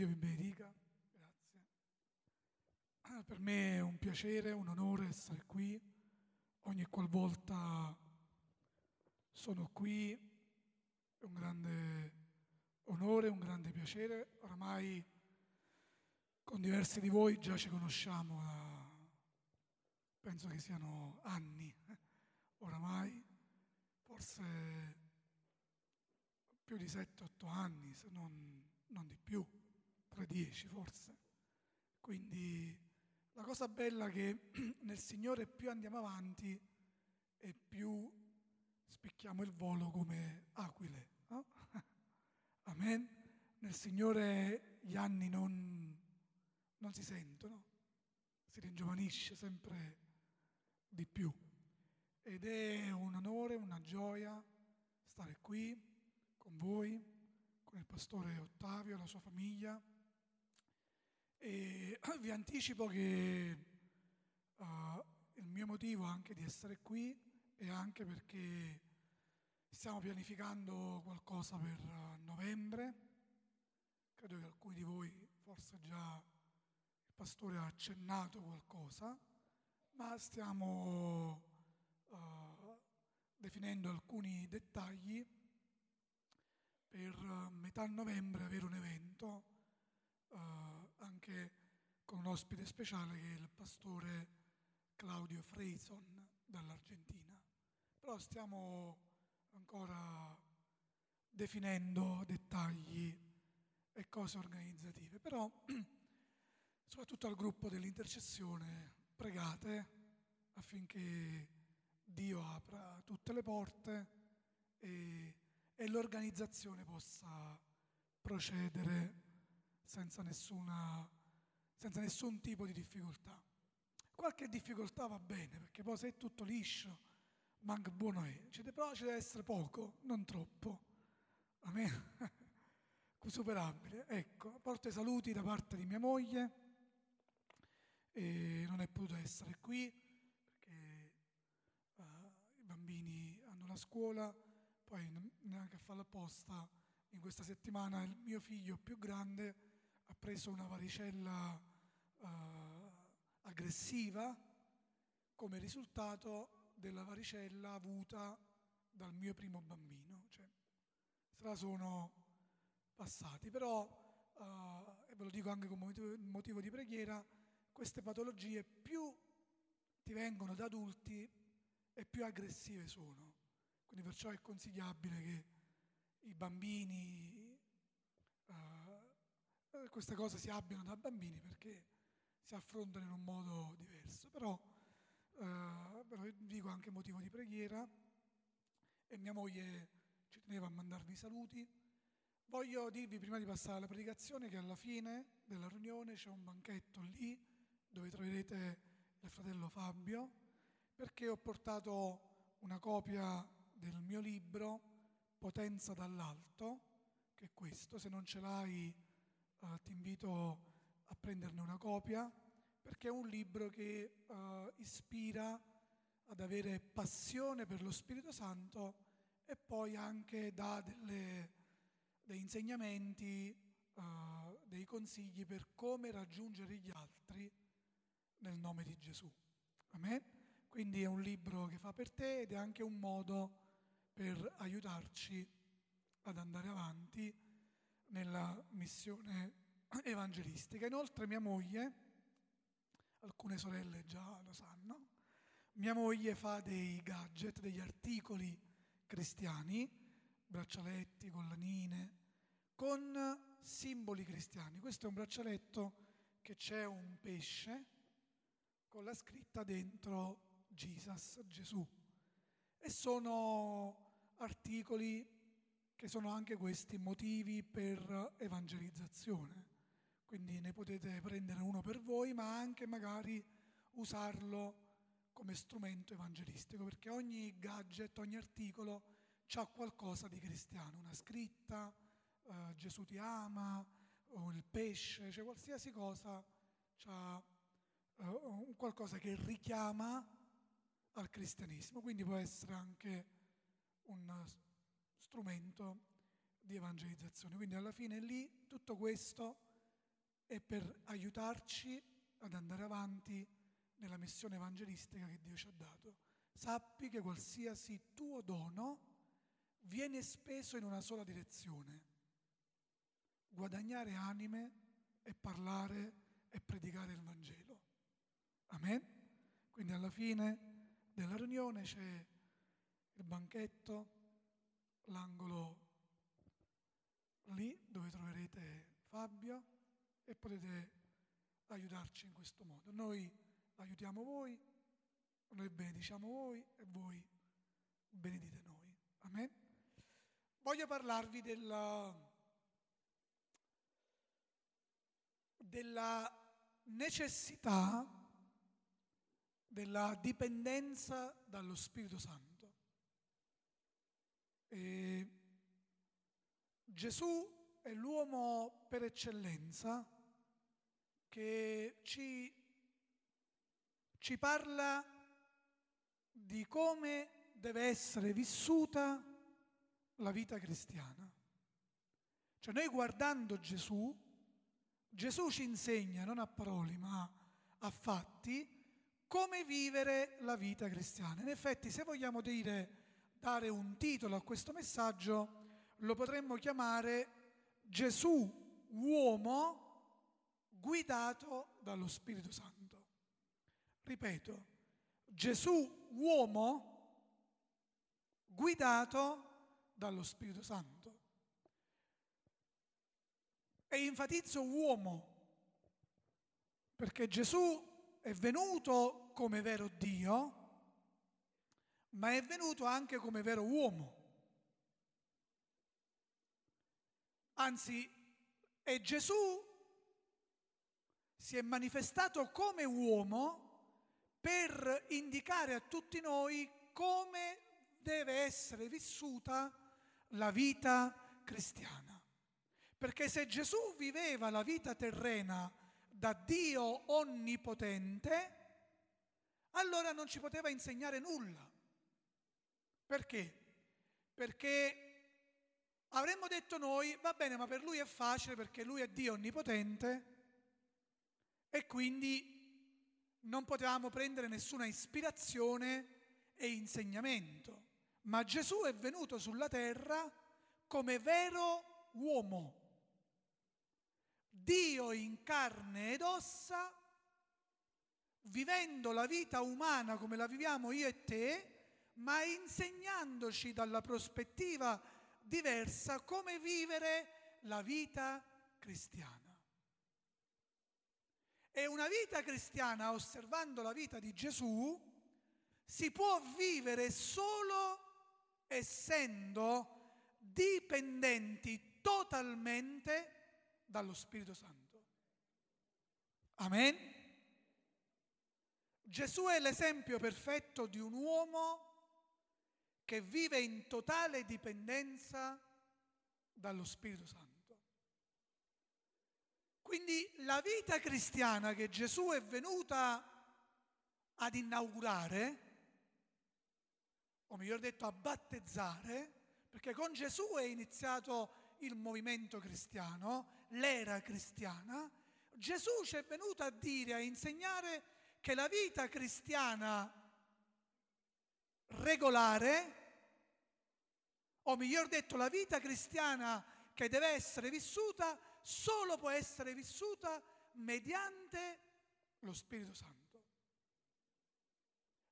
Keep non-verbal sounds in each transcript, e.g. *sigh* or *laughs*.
Dio vi benedica, grazie. Per me è un piacere, un onore essere qui. Ogni qualvolta sono qui è un grande onore, un grande piacere. Oramai con diversi di voi già ci conosciamo da, penso che siano anni, oramai, forse più di 7-8 anni, se non, non di più, 3-10 forse. Quindi la cosa bella è che *clears throat* nel Signore più andiamo avanti e più spicchiamo il volo come aquile. No? *laughs* Amen. Nel Signore gli anni non, non si sentono, si ringiovanisce sempre di più. Ed è un onore, una gioia stare qui con voi, con il pastore Ottavio e la sua famiglia. E vi anticipo che uh, il mio motivo anche di essere qui è anche perché stiamo pianificando qualcosa per uh, novembre. Credo che alcuni di voi forse già il pastore ha accennato qualcosa, ma stiamo uh, definendo alcuni dettagli per metà novembre avere un evento anche con un ospite speciale che è il pastore Claudio Freison dall'Argentina. Però stiamo ancora definendo dettagli e cose organizzative. Però *clears throat* soprattutto al gruppo dell'intercessione pregate affinché Dio apra tutte le porte e, e l'organizzazione possa procedere senza, nessuna, senza nessun tipo di difficoltà. Qualche difficoltà va bene, perché poi se è tutto liscio, manca buono è. Però ci deve essere poco, non troppo. Amen. *laughs* Superabile. Ecco, porto i saluti da parte di mia moglie e non è potuto essere qui perché uh, i bambini hanno la scuola, poi neanche a farlo apposta, in questa settimana il mio figlio più grande ha preso una varicella uh, aggressiva come risultato della varicella avuta dal mio primo bambino. Cioè, se la sono passati, però, uh, e ve lo dico anche come motivo di preghiera, queste patologie più ti vengono da adulti e più aggressive sono. Quindi perciò è consigliabile che i bambini, uh, queste cose si abbiano da bambini perché si affrontano in un modo diverso. Però ve lo dico anche motivo di preghiera e mia moglie ci teneva a mandarvi i saluti. Voglio dirvi prima di passare alla predicazione che alla fine della riunione c'è un banchetto lì dove troverete il fratello Fabio, perché ho portato una copia del mio libro Potenza dall'alto, che è questo, se non ce l'hai eh, ti invito a prenderne una copia, perché è un libro che eh, ispira ad avere passione per lo Spirito Santo e poi anche dà delle, dei insegnamenti, uh, dei consigli per come raggiungere gli altri nel nome di Gesù. Amen? Quindi è un libro che fa per te ed è anche un modo per aiutarci ad andare avanti nella missione evangelistica. Inoltre mia moglie, alcune sorelle già lo sanno, mia moglie fa dei gadget, degli articoli cristiani, braccialetti, collanine, con simboli cristiani. Questo è un braccialetto che c'è un pesce con la scritta dentro Jesus, Gesù. E sono articoli che sono anche questi motivi per evangelizzazione. Quindi ne potete prendere uno per voi, ma anche magari usarlo come strumento evangelistico, perché ogni gadget, ogni articolo ha qualcosa di cristiano, una scritta, eh, Gesù ti ama, o il pesce, cioè qualsiasi cosa ha uh, qualcosa che richiama al cristianesimo, quindi può essere anche un strumento di evangelizzazione. Quindi alla fine lì tutto questo e per aiutarci ad andare avanti nella missione evangelistica che Dio ci ha dato. Sappi che qualsiasi tuo dono viene speso in una sola direzione, guadagnare anime e parlare e predicare il Vangelo. Amen? Quindi alla fine della riunione c'è il banchetto, l'angolo lì dove troverete Fabio e potete aiutarci in questo modo. Noi aiutiamo voi, noi benediciamo voi e voi benedite noi. Amen. Voglio parlarvi della, della necessità della dipendenza dallo Spirito Santo. E Gesù è l'uomo per eccellenza che ci, ci parla di come deve essere vissuta la vita cristiana. Cioè noi guardando Gesù, Gesù ci insegna non a parole ma a fatti come vivere la vita cristiana. In effetti se vogliamo dire, dare un titolo a questo messaggio, lo potremmo chiamare Gesù uomo guidato dallo Spirito Santo. Ripeto, Gesù uomo guidato dallo Spirito Santo. E enfatizzo uomo, perché Gesù è venuto come vero Dio, ma è venuto anche come vero uomo. Anzi, è Gesù si è manifestato come uomo per indicare a tutti noi come deve essere vissuta la vita cristiana. Perché se Gesù viveva la vita terrena da Dio onnipotente, allora non ci poteva insegnare nulla. Perché? Perché avremmo detto noi, va bene, ma per lui è facile perché lui è Dio onnipotente e quindi non potevamo prendere nessuna ispirazione e insegnamento. Ma Gesù è venuto sulla terra come vero uomo, Dio in carne ed ossa, vivendo la vita umana come la viviamo io e te, ma insegnandoci dalla prospettiva diversa come vivere la vita cristiana. E una vita cristiana, osservando la vita di Gesù, si può vivere solo essendo dipendenti totalmente dallo Spirito Santo. Amen? Gesù è l'esempio perfetto di un uomo che vive in totale dipendenza dallo Spirito Santo. Quindi la vita cristiana che Gesù è venuta ad inaugurare, o meglio detto a battezzare, perché con Gesù è iniziato il movimento cristiano, l'era cristiana, Gesù ci è venuto a dire, a insegnare che la vita cristiana regolare, o meglio detto la vita cristiana che deve essere vissuta, solo può essere vissuta mediante lo Spirito Santo.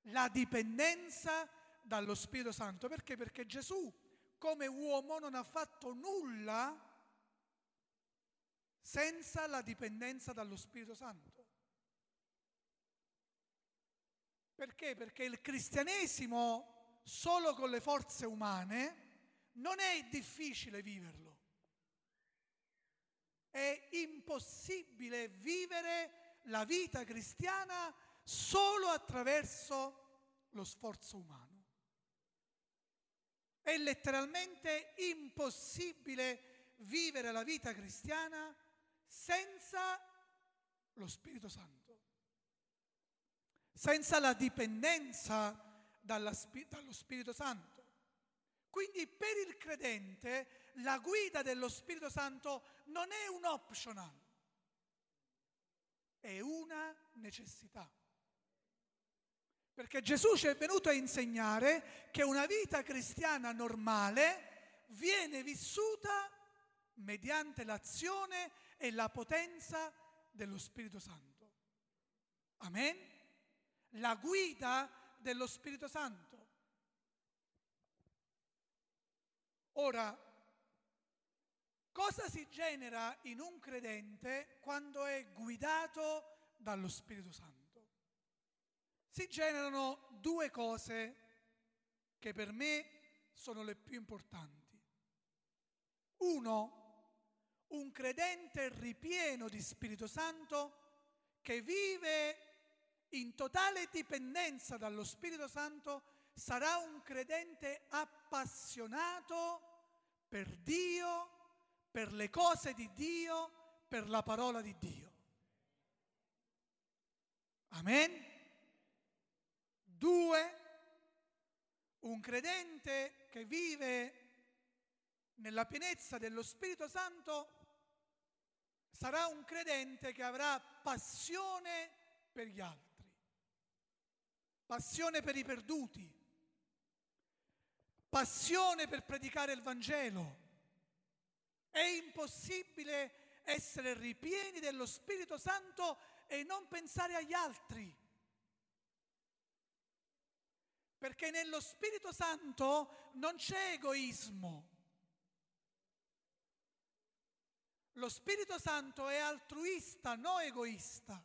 La dipendenza dallo Spirito Santo. Perché? Perché Gesù come uomo non ha fatto nulla senza la dipendenza dallo Spirito Santo. Perché? Perché il cristianesimo solo con le forze umane non è difficile viverlo. È impossibile vivere la vita cristiana solo attraverso lo sforzo umano. È letteralmente impossibile vivere la vita cristiana senza lo Spirito Santo, senza la dipendenza dallo Spirito Santo. Quindi per il credente la guida dello Spirito Santo non è un optional, è una necessità. Perché Gesù ci è venuto a insegnare che una vita cristiana normale viene vissuta mediante l'azione e la potenza dello Spirito Santo. Amen? La guida dello Spirito Santo. Ora, cosa si genera in un credente quando è guidato dallo Spirito Santo? si generano due cose che per me sono le più importanti. Uno, un credente ripieno di Spirito Santo che vive in totale dipendenza dallo Spirito Santo sarà un credente appassionato per Dio, per le cose di Dio, per la parola di Dio. Amen. Due, un credente che vive nella pienezza dello Spirito Santo sarà un credente che avrà passione per gli altri, passione per i perduti, passione per predicare il Vangelo. È impossibile essere ripieni dello Spirito Santo e non pensare agli altri. Perché nello Spirito Santo non c'è egoismo. Lo Spirito Santo è altruista, non egoista.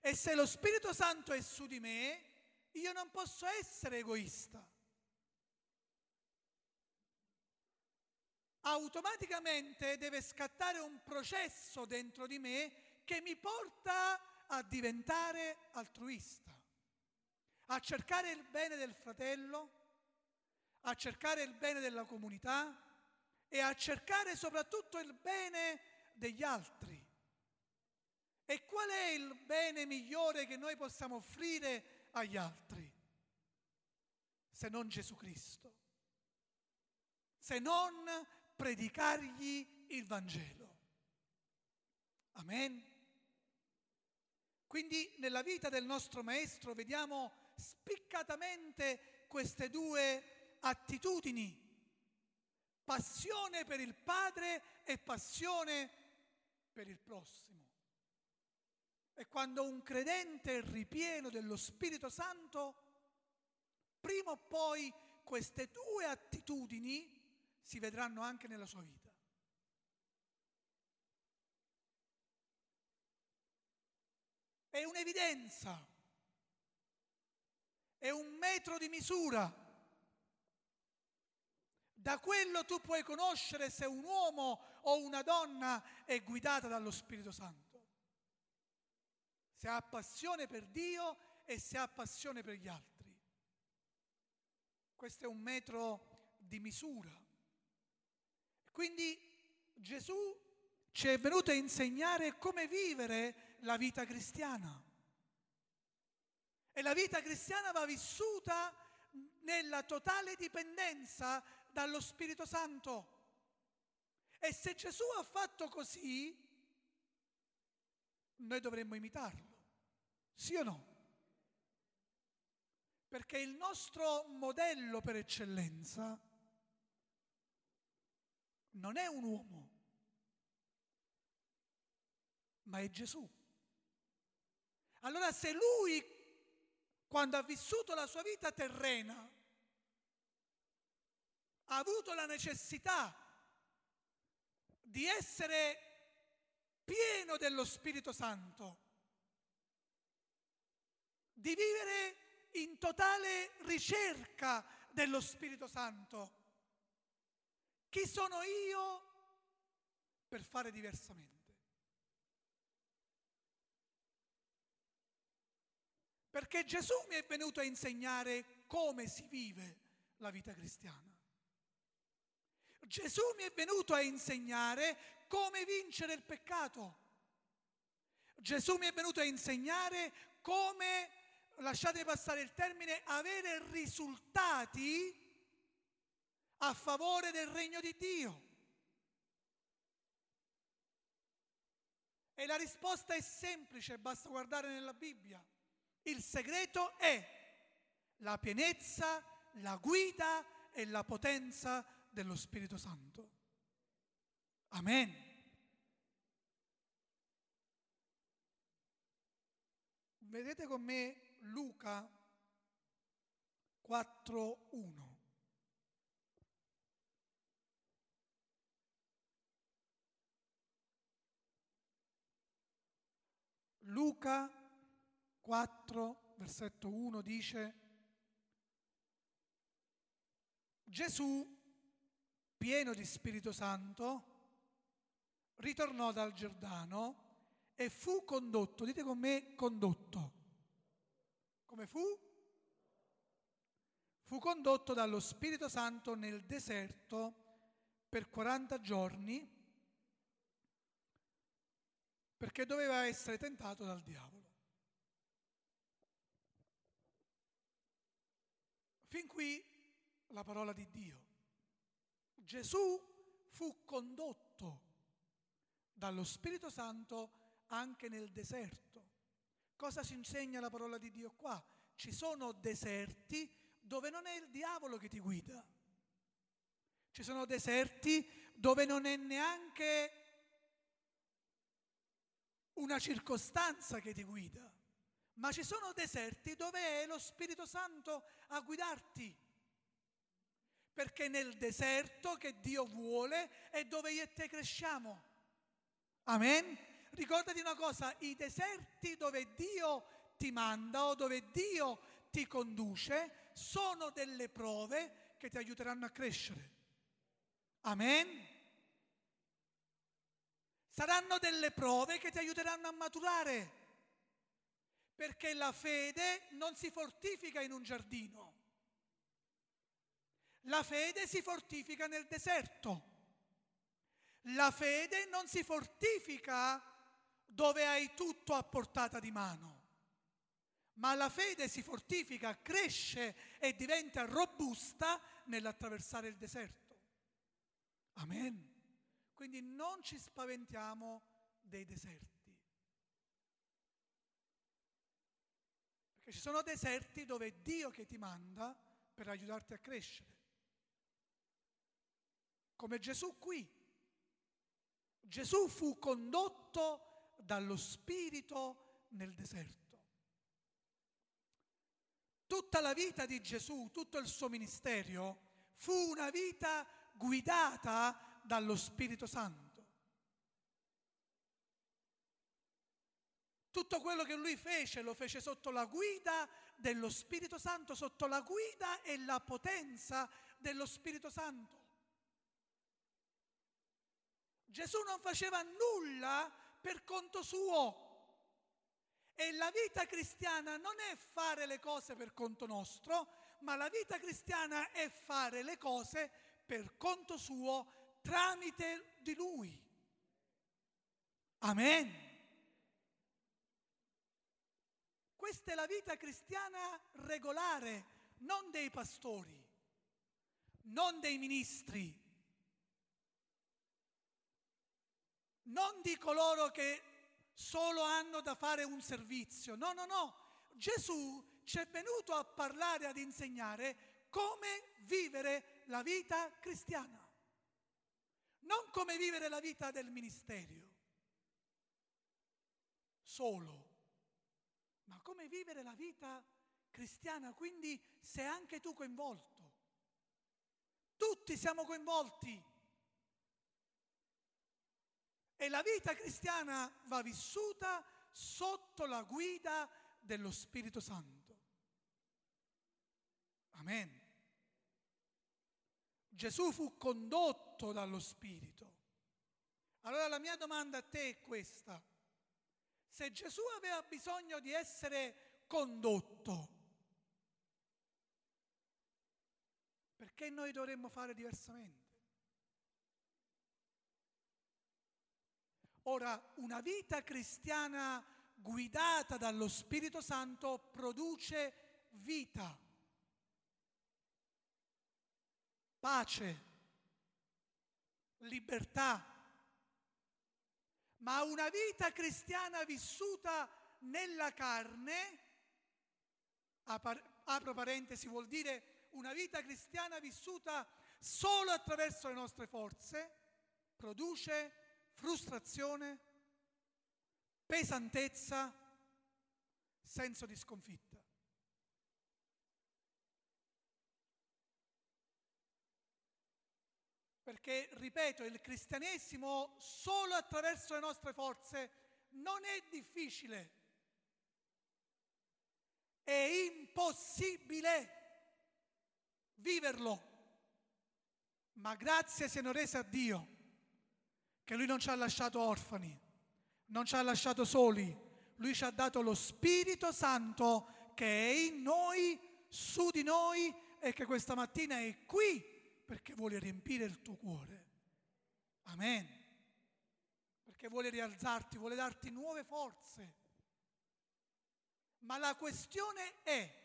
E se lo Spirito Santo è su di me, io non posso essere egoista. Automaticamente deve scattare un processo dentro di me che mi porta a diventare altruista a cercare il bene del fratello, a cercare il bene della comunità e a cercare soprattutto il bene degli altri. E qual è il bene migliore che noi possiamo offrire agli altri? Se non Gesù Cristo, se non predicargli il Vangelo. Amen. Quindi nella vita del nostro Maestro vediamo spiccatamente queste due attitudini, passione per il Padre e passione per il prossimo. E quando un credente è ripieno dello Spirito Santo, prima o poi queste due attitudini si vedranno anche nella sua vita. È un'evidenza è un metro di misura. Da quello tu puoi conoscere se un uomo o una donna è guidata dallo Spirito Santo. Se ha passione per Dio e se ha passione per gli altri. Questo è un metro di misura. Quindi Gesù ci è venuto a insegnare come vivere la vita cristiana. E la vita cristiana va vissuta nella totale dipendenza dallo Spirito Santo. E se Gesù ha fatto così, noi dovremmo imitarlo. Sì o no? Perché il nostro modello per eccellenza non è un uomo, ma è Gesù. Allora se lui quando ha vissuto la sua vita terrena, ha avuto la necessità di essere pieno dello Spirito Santo, di vivere in totale ricerca dello Spirito Santo. Chi sono io per fare diversamente? Perché Gesù mi è venuto a insegnare come si vive la vita cristiana. Gesù mi è venuto a insegnare come vincere il peccato. Gesù mi è venuto a insegnare come, lasciate passare il termine, avere risultati a favore del regno di Dio. E la risposta è semplice, basta guardare nella Bibbia. Il segreto è la pienezza, la guida e la potenza dello Spirito Santo. Amen. Vedete con me Luca 4.1. Luca 4, versetto 1 dice, Gesù, pieno di Spirito Santo, ritornò dal Giordano e fu condotto, dite con me condotto. Come fu? Fu condotto dallo Spirito Santo nel deserto per 40 giorni perché doveva essere tentato dal diavolo. Fin qui la parola di Dio. Gesù fu condotto dallo Spirito Santo anche nel deserto. Cosa ci insegna la parola di Dio qua? Ci sono deserti dove non è il diavolo che ti guida. Ci sono deserti dove non è neanche una circostanza che ti guida, ma ci sono deserti dove è lo Spirito Santo a guidarti. Perché nel deserto che Dio vuole è dove io e te cresciamo. Amen? Ricordati una cosa, i deserti dove Dio ti manda o dove Dio ti conduce sono delle prove che ti aiuteranno a crescere. Amen? Saranno delle prove che ti aiuteranno a maturare, perché la fede non si fortifica in un giardino, la fede si fortifica nel deserto, la fede non si fortifica dove hai tutto a portata di mano, ma la fede si fortifica, cresce e diventa robusta nell'attraversare il deserto. Amen. Quindi non ci spaventiamo dei deserti. Perché ci sono deserti dove è Dio che ti manda per aiutarti a crescere. Come Gesù qui. Gesù fu condotto dallo Spirito nel deserto. Tutta la vita di Gesù, tutto il suo ministero, fu una vita guidata dallo Spirito Santo. Tutto quello che lui fece lo fece sotto la guida dello Spirito Santo, sotto la guida e la potenza dello Spirito Santo. Gesù non faceva nulla per conto suo. E la vita cristiana non è fare le cose per conto nostro, ma la vita cristiana è fare le cose per conto suo tramite di Lui. Amen. Questa è la vita cristiana regolare, non dei pastori, non dei ministri, non di coloro che solo hanno da fare un servizio. No, no, no. Gesù ci è venuto a parlare, ad insegnare come vivere la vita cristiana non come vivere la vita del ministero solo, ma come vivere la vita cristiana, quindi sei anche tu coinvolto. Tutti siamo coinvolti. E la vita cristiana va vissuta sotto la guida dello Spirito Santo. Amen. Gesù fu condotto dallo Spirito. Allora la mia domanda a te è questa. Se Gesù aveva bisogno di essere condotto, perché noi dovremmo fare diversamente? Ora, una vita cristiana guidata dallo Spirito Santo produce vita. pace, libertà, ma una vita cristiana vissuta nella carne, apro parentesi, vuol dire una vita cristiana vissuta solo attraverso le nostre forze, produce frustrazione, pesantezza, senso di sconfitta. Perché, ripeto, il cristianesimo solo attraverso le nostre forze non è difficile, è impossibile viverlo. Ma grazie siano rese a Dio che Lui non ci ha lasciato orfani, non ci ha lasciato soli, Lui ci ha dato lo Spirito Santo che è in noi, su di noi e che questa mattina è qui perché vuole riempire il tuo cuore. Amen. Perché vuole rialzarti, vuole darti nuove forze. Ma la questione è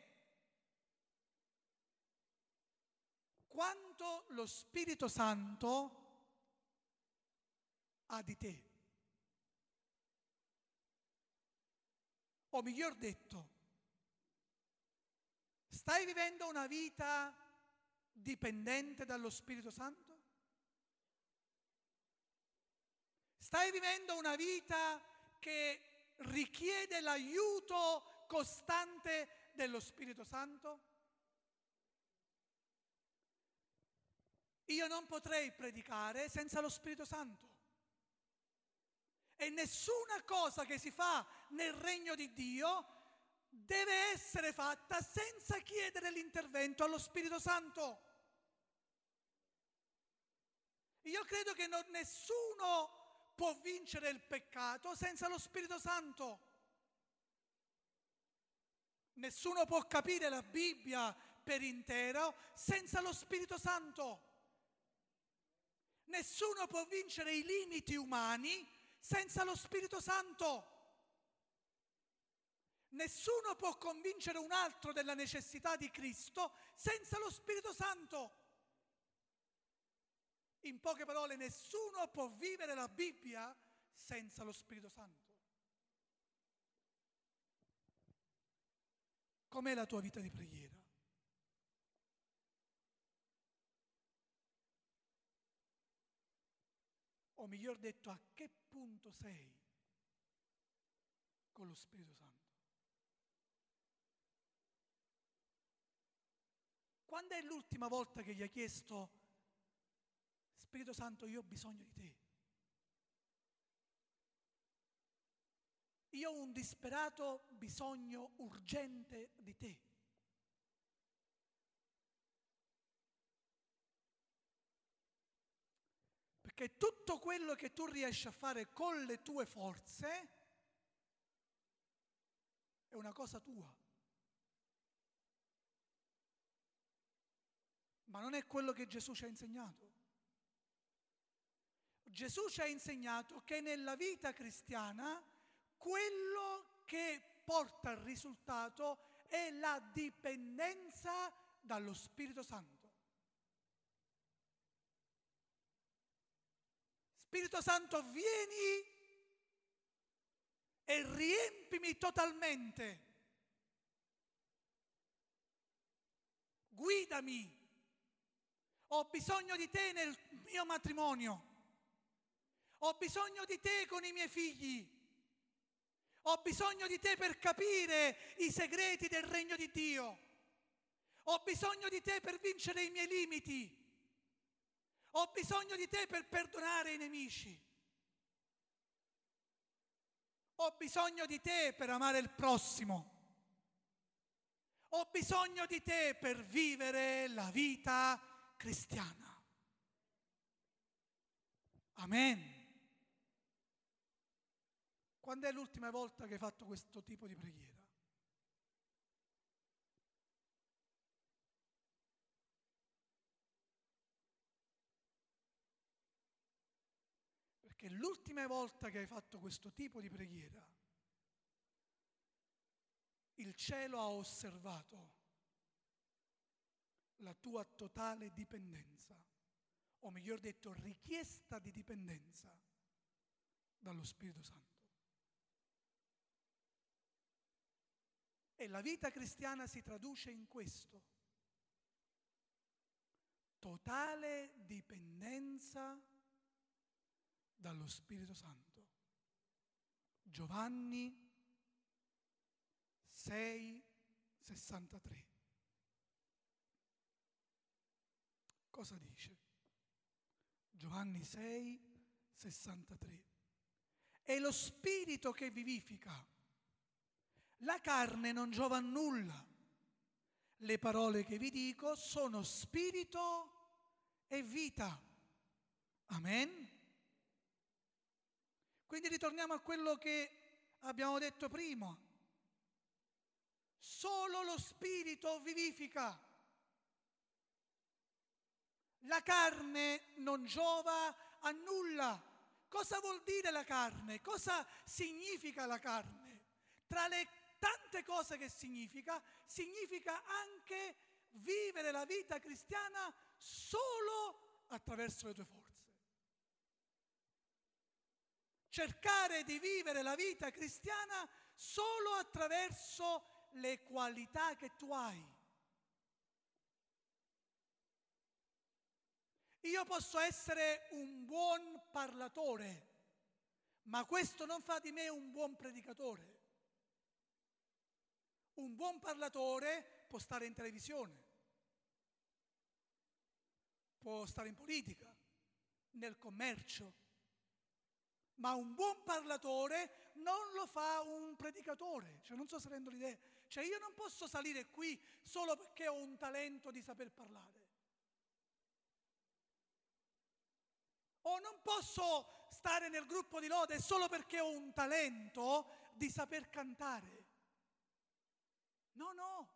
quanto lo Spirito Santo ha di te. O miglior detto, stai vivendo una vita dipendente dallo Spirito Santo? Stai vivendo una vita che richiede l'aiuto costante dello Spirito Santo? Io non potrei predicare senza lo Spirito Santo. E nessuna cosa che si fa nel regno di Dio deve essere fatta senza chiedere l'intervento allo Spirito Santo. Io credo che non, nessuno può vincere il peccato senza lo Spirito Santo. Nessuno può capire la Bibbia per intero senza lo Spirito Santo. Nessuno può vincere i limiti umani senza lo Spirito Santo. Nessuno può convincere un altro della necessità di Cristo senza lo Spirito Santo. In poche parole, nessuno può vivere la Bibbia senza lo Spirito Santo. Com'è la tua vita di preghiera? O miglior detto, a che punto sei con lo Spirito Santo? Quando è l'ultima volta che gli hai chiesto Spirito Santo, io ho bisogno di te. Io ho un disperato bisogno urgente di te. Perché tutto quello che tu riesci a fare con le tue forze è una cosa tua. Ma non è quello che Gesù ci ha insegnato. Gesù ci ha insegnato che nella vita cristiana quello che porta al risultato è la dipendenza dallo Spirito Santo. Spirito Santo, vieni e riempimi totalmente. Guidami. Ho bisogno di te nel mio matrimonio. Ho bisogno di te con i miei figli. Ho bisogno di te per capire i segreti del regno di Dio. Ho bisogno di te per vincere i miei limiti. Ho bisogno di te per perdonare i nemici. Ho bisogno di te per amare il prossimo. Ho bisogno di te per vivere la vita cristiana. Amen. Quando è l'ultima volta che hai fatto questo tipo di preghiera? Perché l'ultima volta che hai fatto questo tipo di preghiera, il cielo ha osservato la tua totale dipendenza, o meglio detto richiesta di dipendenza dallo Spirito Santo. E la vita cristiana si traduce in questo. Totale dipendenza dallo Spirito Santo. Giovanni 6, 63. Cosa dice? Giovanni 6, 63. È lo Spirito che vivifica la carne non giova a nulla. Le parole che vi dico sono spirito e vita. Amen. Quindi ritorniamo a quello che abbiamo detto prima. Solo lo spirito vivifica. La carne non giova a nulla. Cosa vuol dire la carne? Cosa significa la carne? Tra le tante cose che significa, significa anche vivere la vita cristiana solo attraverso le tue forze. Cercare di vivere la vita cristiana solo attraverso le qualità che tu hai. Io posso essere un buon parlatore, ma questo non fa di me un buon predicatore. Un buon parlatore può stare in televisione, può stare in politica, nel commercio, ma un buon parlatore non lo fa un predicatore. Cioè, non so se rendo l'idea. Cioè, io non posso salire qui solo perché ho un talento di saper parlare. O non posso stare nel gruppo di lode solo perché ho un talento di saper cantare. No, no.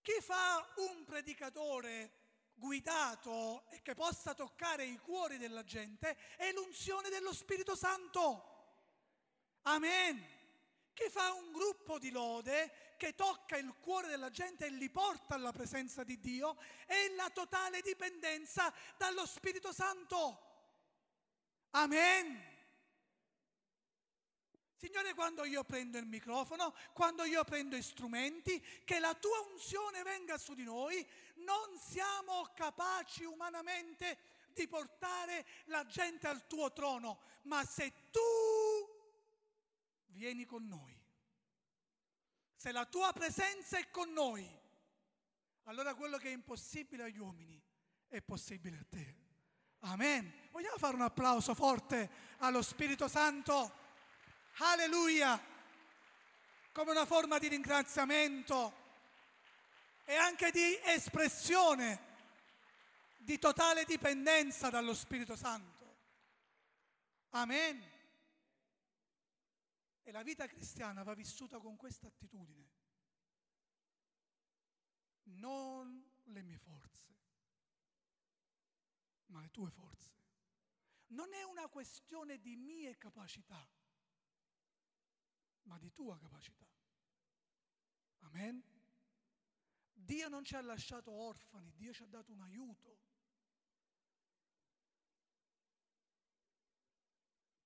Chi fa un predicatore guidato e che possa toccare i cuori della gente è l'unzione dello Spirito Santo. Amen. Chi fa un gruppo di lode che tocca il cuore della gente e li porta alla presenza di Dio è la totale dipendenza dallo Spirito Santo. Amen. Signore, quando io prendo il microfono, quando io prendo strumenti, che la tua unzione venga su di noi, non siamo capaci umanamente di portare la gente al tuo trono, ma se tu vieni con noi, se la tua presenza è con noi, allora quello che è impossibile agli uomini è possibile a te. Amen. Vogliamo fare un applauso forte allo Spirito Santo? Alleluia! Come una forma di ringraziamento e anche di espressione di totale dipendenza dallo Spirito Santo. Amen. E la vita cristiana va vissuta con questa attitudine. Non le mie forze, ma le tue forze. Non è una questione di mie capacità ma di tua capacità. Amen? Dio non ci ha lasciato orfani, Dio ci ha dato un aiuto.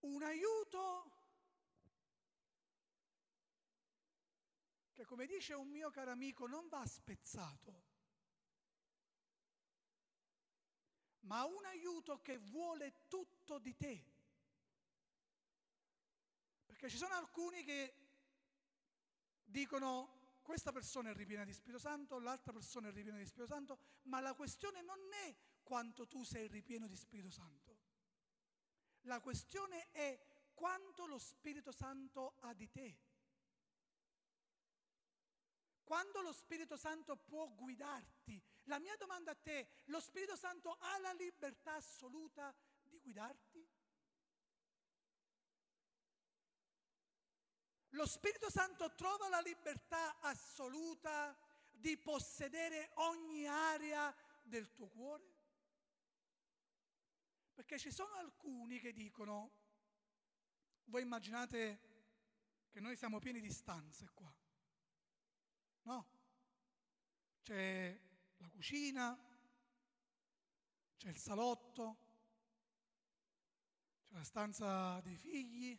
Un aiuto che, come dice un mio caro amico, non va spezzato, ma un aiuto che vuole tutto di te. Perché ci sono alcuni che dicono questa persona è ripiena di Spirito Santo, l'altra persona è ripiena di Spirito Santo, ma la questione non è quanto tu sei ripieno di Spirito Santo. La questione è quanto lo Spirito Santo ha di te. Quando lo Spirito Santo può guidarti. La mia domanda a te, lo Spirito Santo ha la libertà assoluta di guidarti? Lo Spirito Santo trova la libertà assoluta di possedere ogni area del tuo cuore? Perché ci sono alcuni che dicono, voi immaginate che noi siamo pieni di stanze qua, no? C'è la cucina, c'è il salotto, la stanza dei figli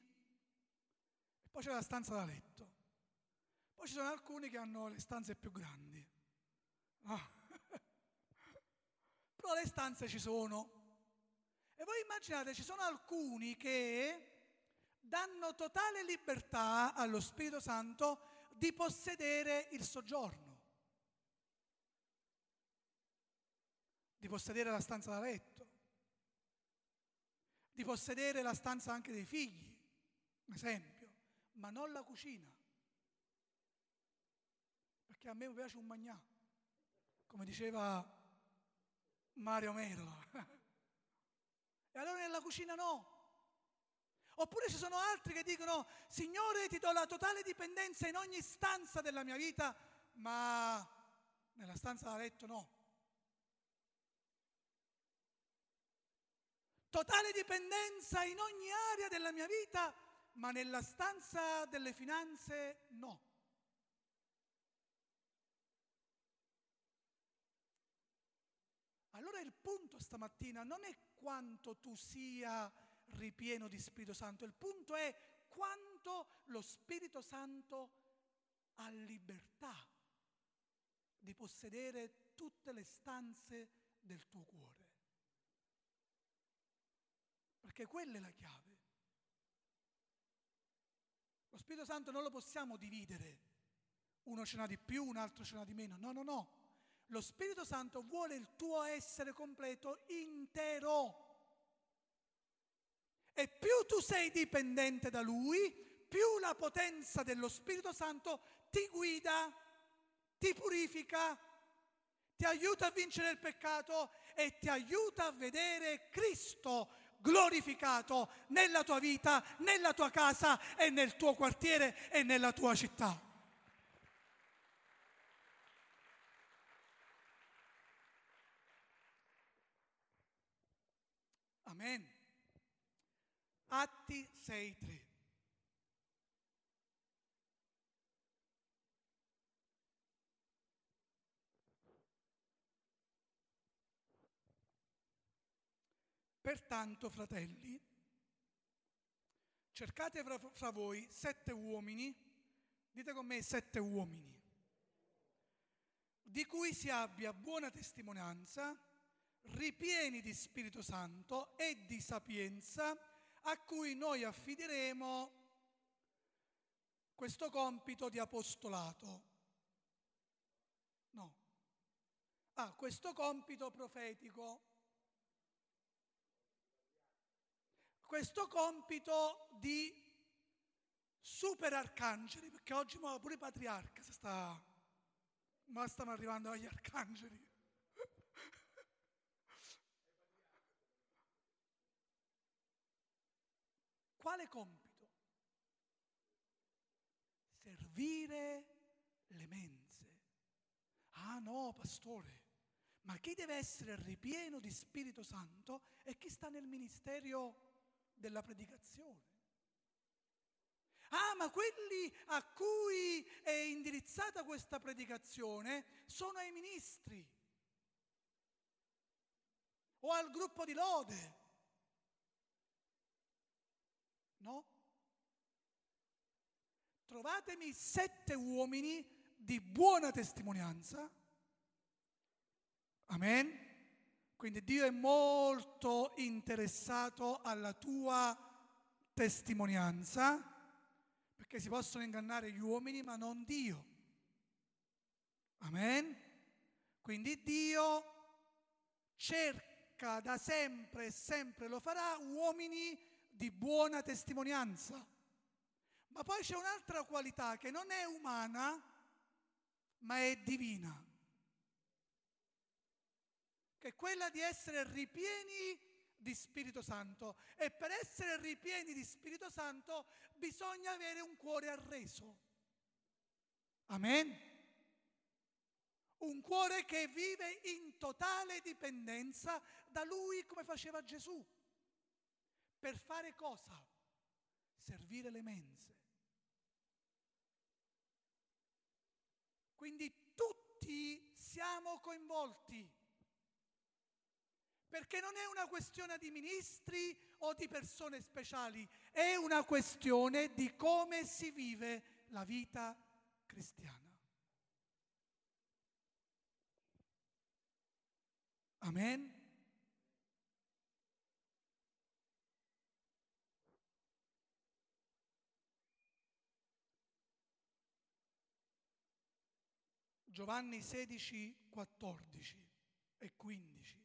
poi c'è la stanza da letto. Poi ci sono alcuni che hanno le stanze più grandi. No? *laughs* Però le stanze ci sono. E voi immaginate, ci sono alcuni che danno totale libertà allo Spirito Santo di possedere il soggiorno, di possedere la stanza da letto, di possedere la stanza anche dei figli, un esempio, ma non la cucina. Perché a me piace un magnà, come diceva Mario Merlo. *laughs* E allora nella cucina no. Oppure ci sono altri che dicono, Signore ti do la totale dipendenza in ogni stanza della mia vita, ma nella stanza da letto no. Totale dipendenza in ogni area della mia vita, ma nella stanza delle finanze no. Allora il punto stamattina non è quanto tu sia ripieno di Spirito Santo, il punto è quanto lo Spirito Santo ha libertà di possedere tutte le stanze del tuo cuore. Perché quella è la chiave. Spirito Santo non lo possiamo dividere. Uno ce n'ha di più, un altro ce n'ha di meno. No, no, no. Lo Spirito Santo vuole il tuo essere completo intero. E più tu sei dipendente da Lui, più la potenza dello Spirito Santo ti guida, ti purifica, ti aiuta a vincere il peccato e ti aiuta a vedere Cristo glorificato nella tua vita, nella tua casa e nel tuo quartiere e nella tua città. Amen. Atti 6.3. Pertanto, fratelli, cercate fra, fra, voi sette uomini, dite con me sette uomini, di cui si abbia buona testimonianza ripieni di Spirito Santo e di sapienza, a cui noi affideremo questo compito di apostolato. No. Ah, questo compito profetico. Questo compito di super arcangeli, perché oggi pure i patriarca sta, ma stanno arrivando agli arcangeli. Quale compito? Servire le mense. Ah no, pastore, ma chi deve essere ripieno di Spirito Santo è chi sta nel ministero della predicazione. Ah, ma quelli a cui è indirizzata questa predicazione sono i ministri o al gruppo di lode No? Trovatemi sette uomini di buona testimonianza. Amen. Quindi Dio è molto interessato alla tua testimonianza, perché si possono ingannare gli uomini, ma non Dio. Amen. Quindi Dio cerca da sempre e sempre lo farà uomini di buona testimonianza. Ma poi c'è un'altra qualità che non è umana, ma è divina, che è quella di essere ripieni di Spirito Santo. E per essere ripieni di Spirito Santo bisogna avere un cuore arreso. Amen. Un cuore che vive in totale dipendenza da Lui come faceva Gesù. Per fare cosa? Servire le mense. Quindi tutti siamo coinvolti. Perché non è una questione di ministri o di persone speciali, è una questione di come si vive la vita cristiana. Amen. Giovanni 16, 14 e 15.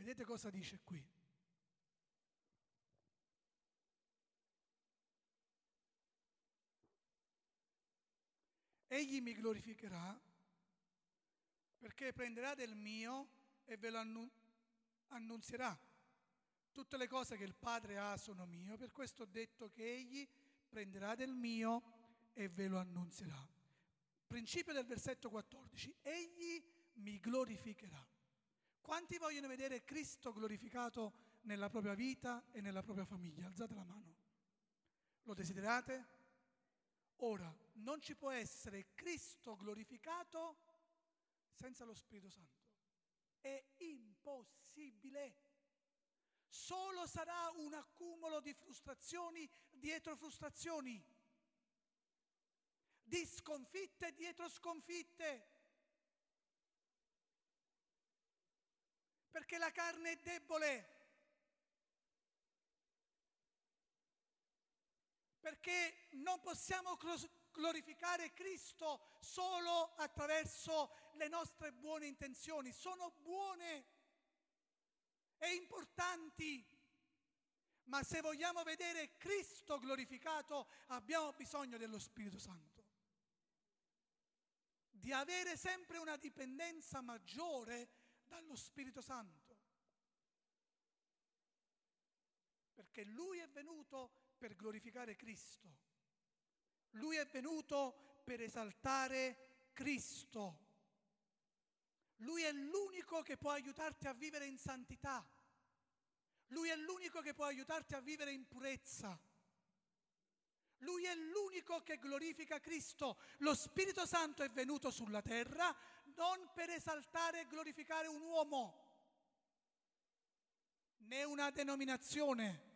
Vedete cosa dice qui? Egli mi glorificherà perché prenderà del mio e ve lo annunzierà. Tutte le cose che il Padre ha sono mio, per questo ho detto che egli prenderà del mio e ve lo annunzierà. Principio del versetto 14. Egli mi glorificherà. Quanti vogliono vedere Cristo glorificato nella propria vita e nella propria famiglia? Alzate la mano. Lo desiderate? Ora, non ci può essere Cristo glorificato senza lo Spirito Santo. È impossibile. Solo sarà un accumulo di frustrazioni dietro frustrazioni di sconfitte dietro sconfitte. Perché la carne è debole. Perché non possiamo glorificare Cristo solo attraverso le nostre buone intenzioni. Sono buone e importanti. Ma se vogliamo vedere Cristo glorificato abbiamo bisogno dello Spirito Santo di avere sempre una dipendenza maggiore dallo Spirito Santo. Perché Lui è venuto per glorificare Cristo. Lui è venuto per esaltare Cristo. Lui è l'unico che può aiutarti a vivere in santità. Lui è l'unico che può aiutarti a vivere in purezza. Lui è l'unico che glorifica Cristo. Lo Spirito Santo è venuto sulla terra non per esaltare e glorificare un uomo, né una denominazione.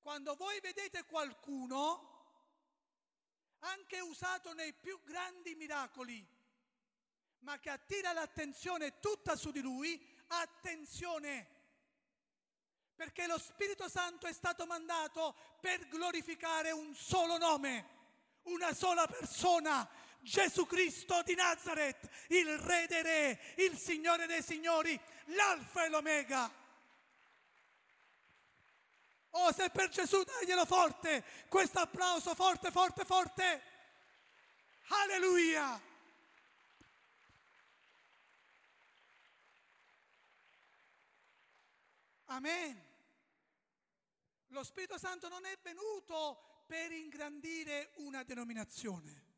Quando voi vedete qualcuno, anche usato nei più grandi miracoli, ma che attira l'attenzione tutta su di lui, attenzione perché lo Spirito Santo è stato mandato per glorificare un solo nome, una sola persona, Gesù Cristo di Nazareth, il Re dei Re, il Signore dei Signori, l'Alfa e l'Omega. Oh, se per Gesù daglielo forte, questo applauso forte, forte, forte. Alleluia. Amen. Lo Spirito Santo non è venuto per ingrandire una denominazione.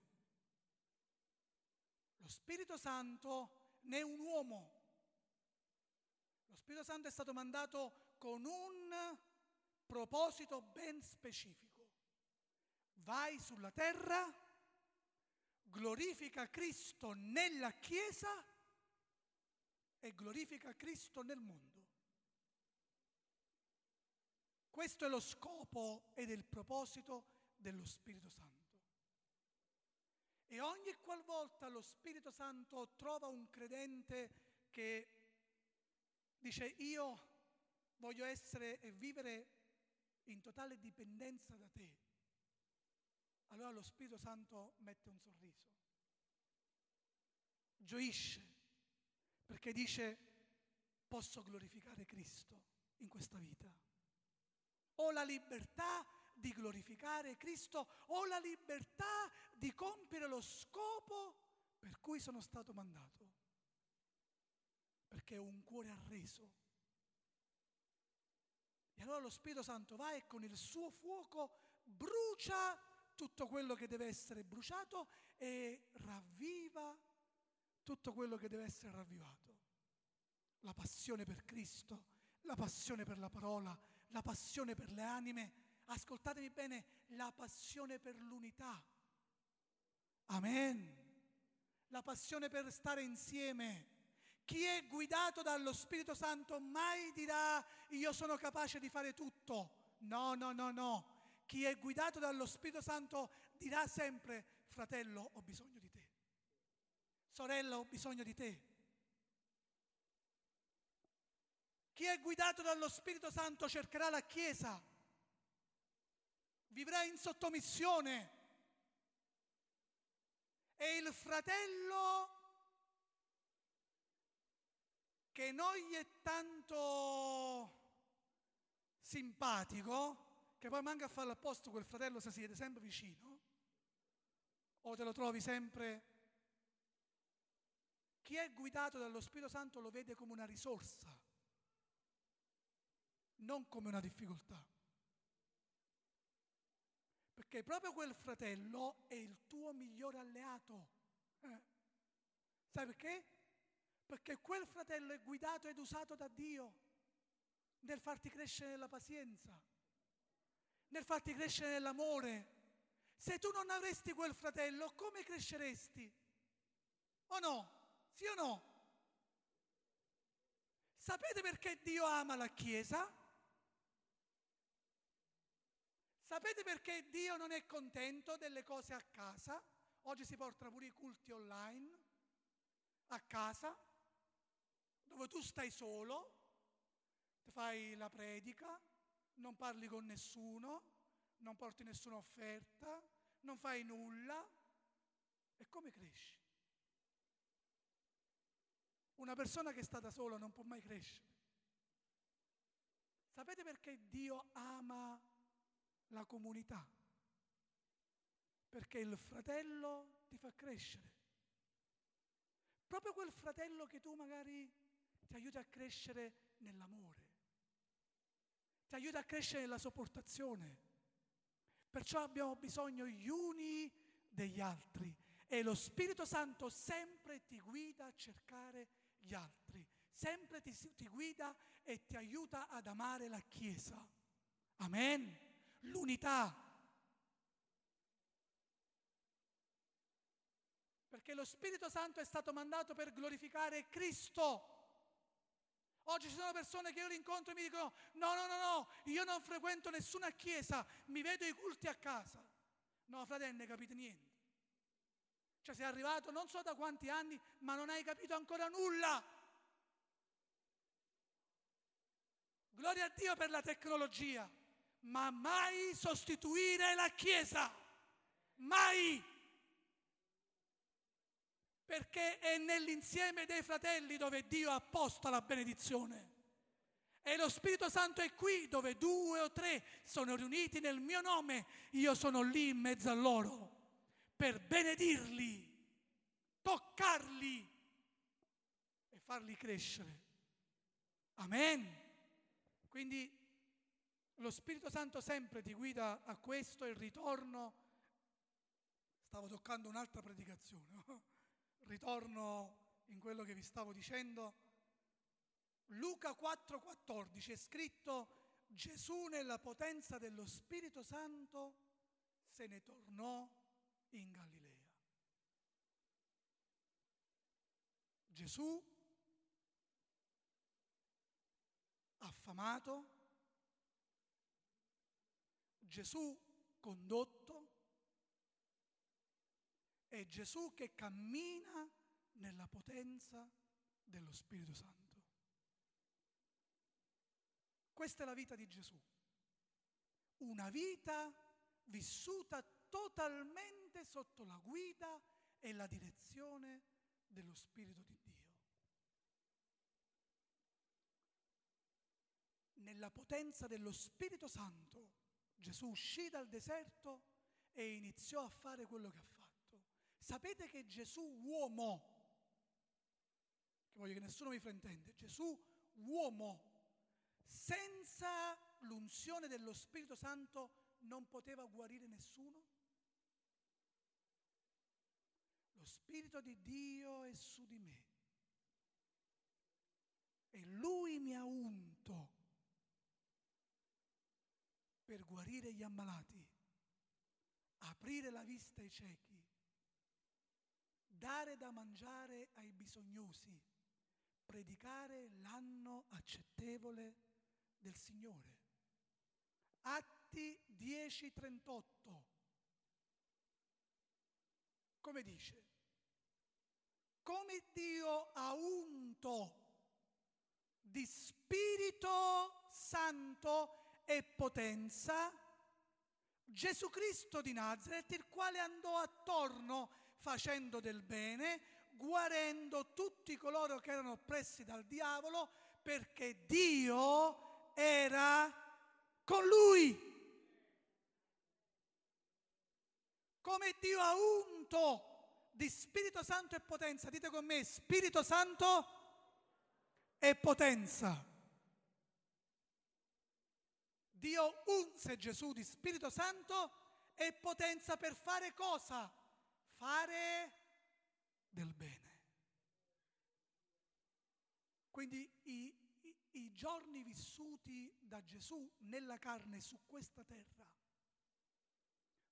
Lo Spirito Santo né un uomo. Lo Spirito Santo è stato mandato con un proposito ben specifico. Vai sulla terra, glorifica Cristo nella Chiesa e glorifica Cristo nel mondo. Questo è lo scopo ed il proposito dello Spirito Santo. E ogni qualvolta lo Spirito Santo trova un credente che dice io voglio essere e vivere in totale dipendenza da te, allora lo Spirito Santo mette un sorriso, gioisce, perché dice posso glorificare Cristo in questa vita. Ho la libertà di glorificare Cristo, ho la libertà di compiere lo scopo per cui sono stato mandato. Perché ho un cuore arreso. E allora lo Spirito Santo va e con il suo fuoco brucia tutto quello che deve essere bruciato e ravviva tutto quello che deve essere ravvivato. La passione per Cristo, la passione per la parola, la passione per le anime, ascoltatemi bene, la passione per l'unità. Amen. La passione per stare insieme, Chi è guidato dallo Spirito Santo mai dirà io sono capace di fare tutto. No, no, no, no. Chi è guidato dallo Spirito Santo dirà sempre fratello ho bisogno di te. Sorella ho bisogno di te. Chi è guidato dallo Spirito Santo cercherà la Chiesa, vivrà in sottomissione e il fratello che non gli è tanto simpatico, che poi manca a farlo apposta quel fratello se siete sempre vicino, o te lo trovi sempre... Chi è guidato dallo Spirito Santo lo vede come una risorsa non come una difficoltà. Perché proprio quel fratello è il tuo migliore alleato. Eh. Sai perché? Perché quel fratello è guidato ed usato da Dio nel farti crescere nella pazienza, nel farti crescere nell'amore. Se tu non avresti quel fratello, come cresceresti? O no? Sì o no? Sapete perché Dio ama la Chiesa? Sapete perché Dio non è contento delle cose a casa? Oggi si portano pure i culti online a casa, dove tu stai solo, ti fai la predica, non parli con nessuno, non porti nessuna offerta, non fai nulla. E come cresci? Una persona che è stata sola non può mai crescere. Sapete perché Dio ama la comunità, perché il fratello ti fa crescere. Proprio quel fratello che tu magari ti aiuta a crescere nell'amore, ti aiuta a crescere nella sopportazione. Perciò abbiamo bisogno gli uni degli altri e lo Spirito Santo sempre ti guida a cercare gli altri, sempre ti, ti guida e ti aiuta ad amare la Chiesa. Amen l'unità. Perché lo Spirito Santo è stato mandato per glorificare Cristo. Oggi ci sono persone che io incontro e mi dicono no, no, no, no, io non frequento nessuna chiesa, mi vedo i culti a casa. No, fratello, ne capite niente. Cioè sei arrivato non so da quanti anni, ma non hai capito ancora nulla. Gloria a Dio per la tecnologia ma mai sostituire la Chiesa. Mai. Perché è nell'insieme dei fratelli dove Dio ha posto la benedizione. E lo Spirito Santo è qui dove due o tre sono riuniti nel mio nome. Io sono lì in mezzo a loro per benedirli, toccarli e farli crescere. Amen. Quindi lo Spirito Santo sempre ti guida a questo, il ritorno. Stavo toccando un'altra predicazione, ritorno in quello che vi stavo dicendo. Luca 4:14 è scritto Gesù nella potenza dello Spirito Santo se ne tornò in Galilea. Gesù affamato Gesù condotto è Gesù che cammina nella potenza dello Spirito Santo. Questa è la vita di Gesù, una vita vissuta totalmente sotto la guida e la direzione dello Spirito di Dio. Nella potenza dello Spirito Santo Gesù uscì dal deserto e iniziò a fare quello che ha fatto. Sapete che Gesù uomo, che voglio che nessuno mi fraintende, Gesù uomo, senza l'unzione dello Spirito Santo non poteva guarire nessuno? Lo Spirito di Dio è su di me e Lui mi ha unto per guarire gli ammalati, aprire la vista ai ciechi, dare da mangiare ai bisognosi, predicare l'anno accettevole del Signore. Atti 10:38. Come dice? Come Dio ha unto di Spirito Santo e potenza Gesù Cristo di Nazareth, il quale andò attorno facendo del bene, guarendo tutti coloro che erano oppressi dal diavolo, perché Dio era con lui. Come Dio ha unto di Spirito Santo e potenza, dite con me, Spirito Santo e potenza. Dio unse Gesù di Spirito Santo e potenza per fare cosa? Fare del bene. Quindi i, i, i giorni vissuti da Gesù nella carne su questa terra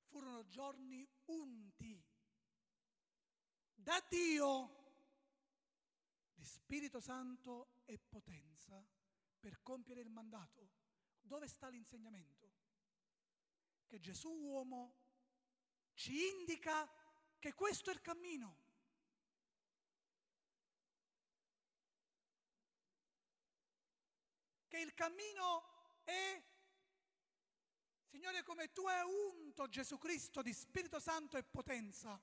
furono giorni unti da Dio di Spirito Santo e potenza per compiere il mandato. Dove sta l'insegnamento? Che Gesù uomo ci indica che questo è il cammino. Che il cammino è, Signore, come tu hai unto Gesù Cristo di Spirito Santo e potenza,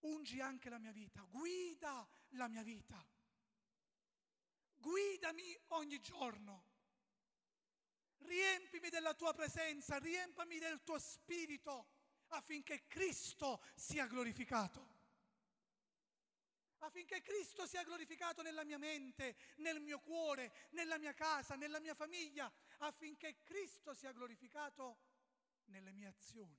ungi anche la mia vita, guida la mia vita, guidami ogni giorno. Riempimi della tua presenza, riempami del tuo spirito affinché Cristo sia glorificato. Affinché Cristo sia glorificato nella mia mente, nel mio cuore, nella mia casa, nella mia famiglia, affinché Cristo sia glorificato nelle mie azioni.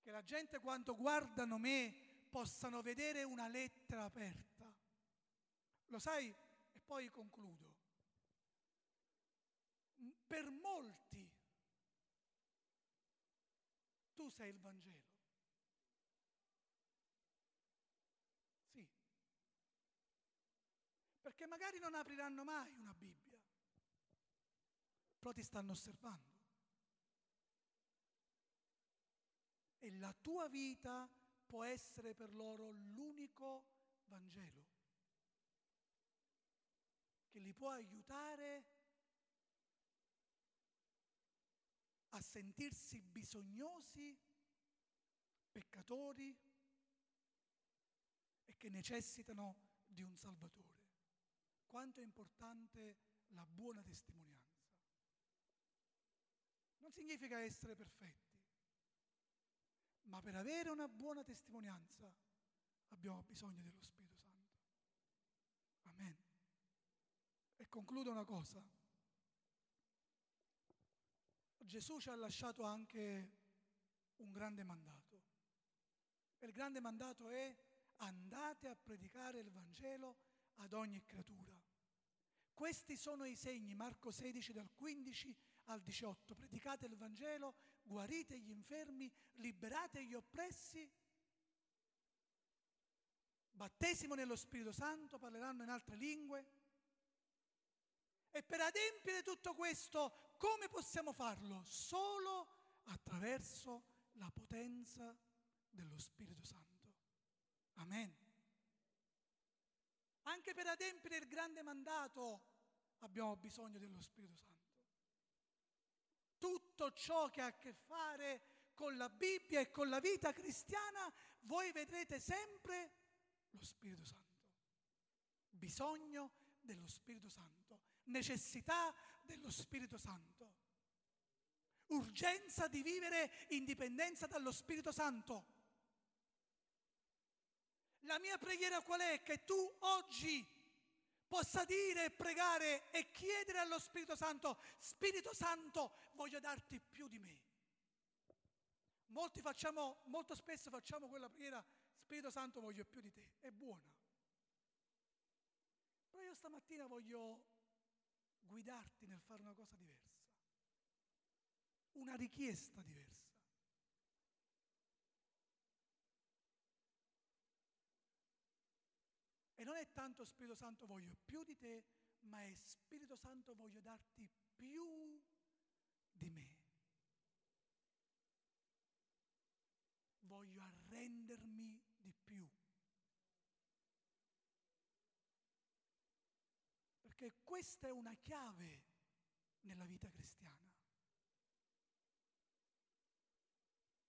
Che la gente quando guardano me possano vedere una lettera aperta. Lo sai? E poi concludo per molti tu sei il Vangelo. Sì. Perché magari non apriranno mai una Bibbia, però ti stanno osservando. E la tua vita può essere per loro l'unico Vangelo che li può aiutare a sentirsi bisognosi, peccatori e che necessitano di un Salvatore. Quanto è importante la buona testimonianza. Non significa essere perfetti, ma per avere una buona testimonianza abbiamo bisogno dello Spirito Santo. Amen. E concludo una cosa. Gesù ci ha lasciato anche un grande mandato. Il grande mandato è andate a predicare il Vangelo ad ogni creatura. Questi sono i segni, Marco 16 dal 15 al 18. Predicate il Vangelo, guarite gli infermi, liberate gli oppressi. Battesimo nello Spirito Santo, parleranno in altre lingue. E per adempiere tutto questo, come possiamo farlo? Solo attraverso la potenza dello Spirito Santo. Amen. Anche per adempiere il grande mandato abbiamo bisogno dello Spirito Santo. Tutto ciò che ha a che fare con la Bibbia e con la vita cristiana, voi vedrete sempre lo Spirito Santo. Bisogno dello Spirito Santo necessità dello Spirito Santo, urgenza di vivere indipendenza dallo Spirito Santo. La mia preghiera qual è? Che tu oggi possa dire pregare e chiedere allo Spirito Santo, Spirito Santo, voglio darti più di me. Molti facciamo, molto spesso facciamo quella preghiera, Spirito Santo, voglio più di te. È buona. Però io stamattina voglio guidarti nel fare una cosa diversa, una richiesta diversa. non è tanto Spirito Santo voglio più di te, ma è Spirito Santo voglio darti più di me. Voglio arrendermi di più. Perché questa è una chiave nella vita cristiana.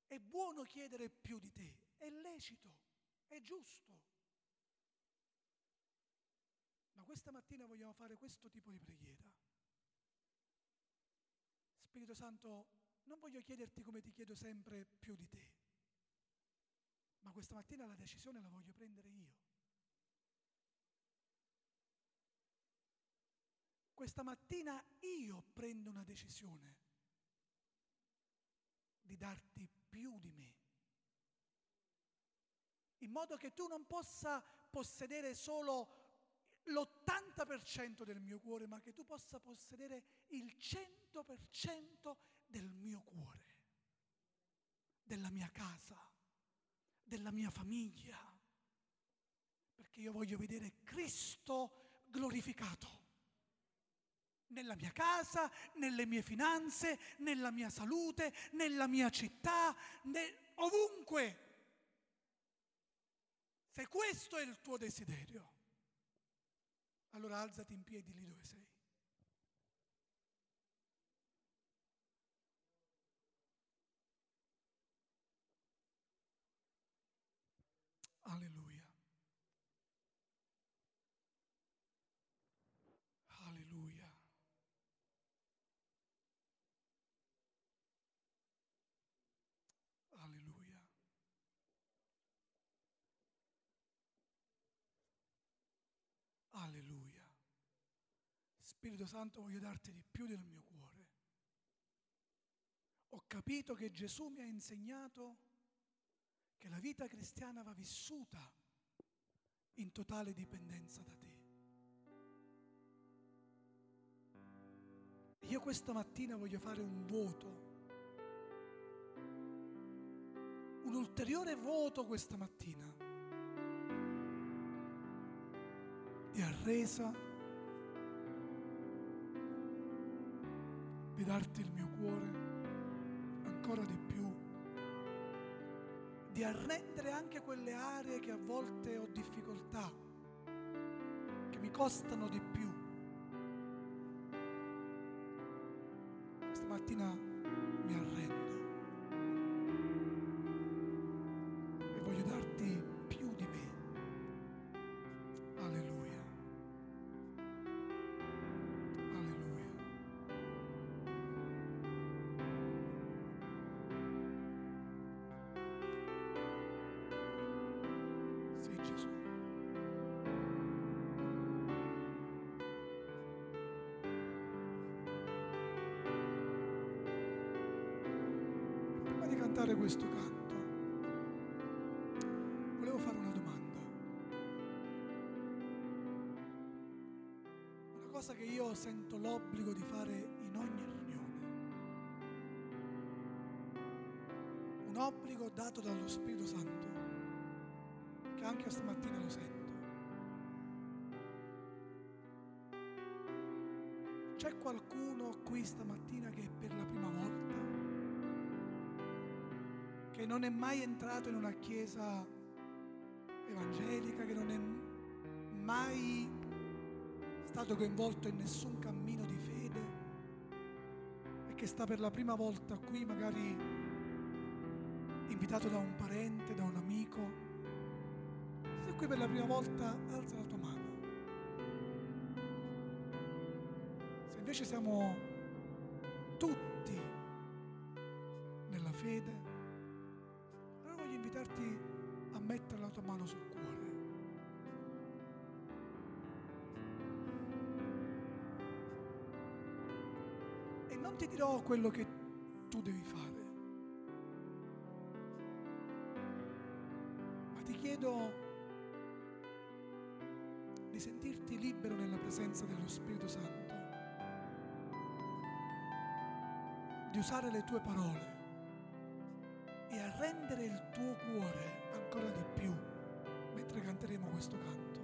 È buono chiedere più di te, è lecito, è giusto. Ma questa mattina vogliamo fare questo tipo di preghiera. Spirito Santo, non voglio chiederti come ti chiedo sempre più di te, ma questa mattina la decisione la voglio prendere io. Questa mattina io prendo una decisione di darti più di me, in modo che tu non possa possedere solo l'80% del mio cuore, ma che tu possa possedere il 100% del mio cuore, della mia casa, della mia famiglia, perché io voglio vedere Cristo glorificato nella mia casa, nelle mie finanze, nella mia salute, nella mia città, ne- ovunque. Se questo è il tuo desiderio, allora alzati in piedi lì dove sei. Alleluia. Spirito Santo, voglio darti di più del mio cuore. Ho capito che Gesù mi ha insegnato che la vita cristiana va vissuta in totale dipendenza da te. Io questa mattina voglio fare un voto, un ulteriore voto questa mattina di arresa di darti il mio cuore ancora di più, di arrendere anche quelle aree che a volte ho difficoltà, che mi costano di più. Questa cantare questo canto, volevo fare una domanda. Una cosa che io sento l'obbligo di fare in ogni riunione. Un obbligo dato dallo Spirito Santo, che anche stamattina lo sento. C'è qualcuno qui stamattina che per la prima volta che non è mai entrato in una chiesa evangelica, che non è mai stato coinvolto in nessun cammino di fede e che sta per la prima volta qui, magari invitato da un parente, da un amico. Se sei qui per la prima volta, alza la tua mano. Se invece siamo tutti nella fede, invitarti a mettere la tua mano sul cuore. E non ti dirò quello che tu devi fare, ma ti chiedo di sentirti libero nella presenza dello Spirito Santo, di usare le tue parole rendere il tuo cuore ancora di più mentre canteremo questo canto.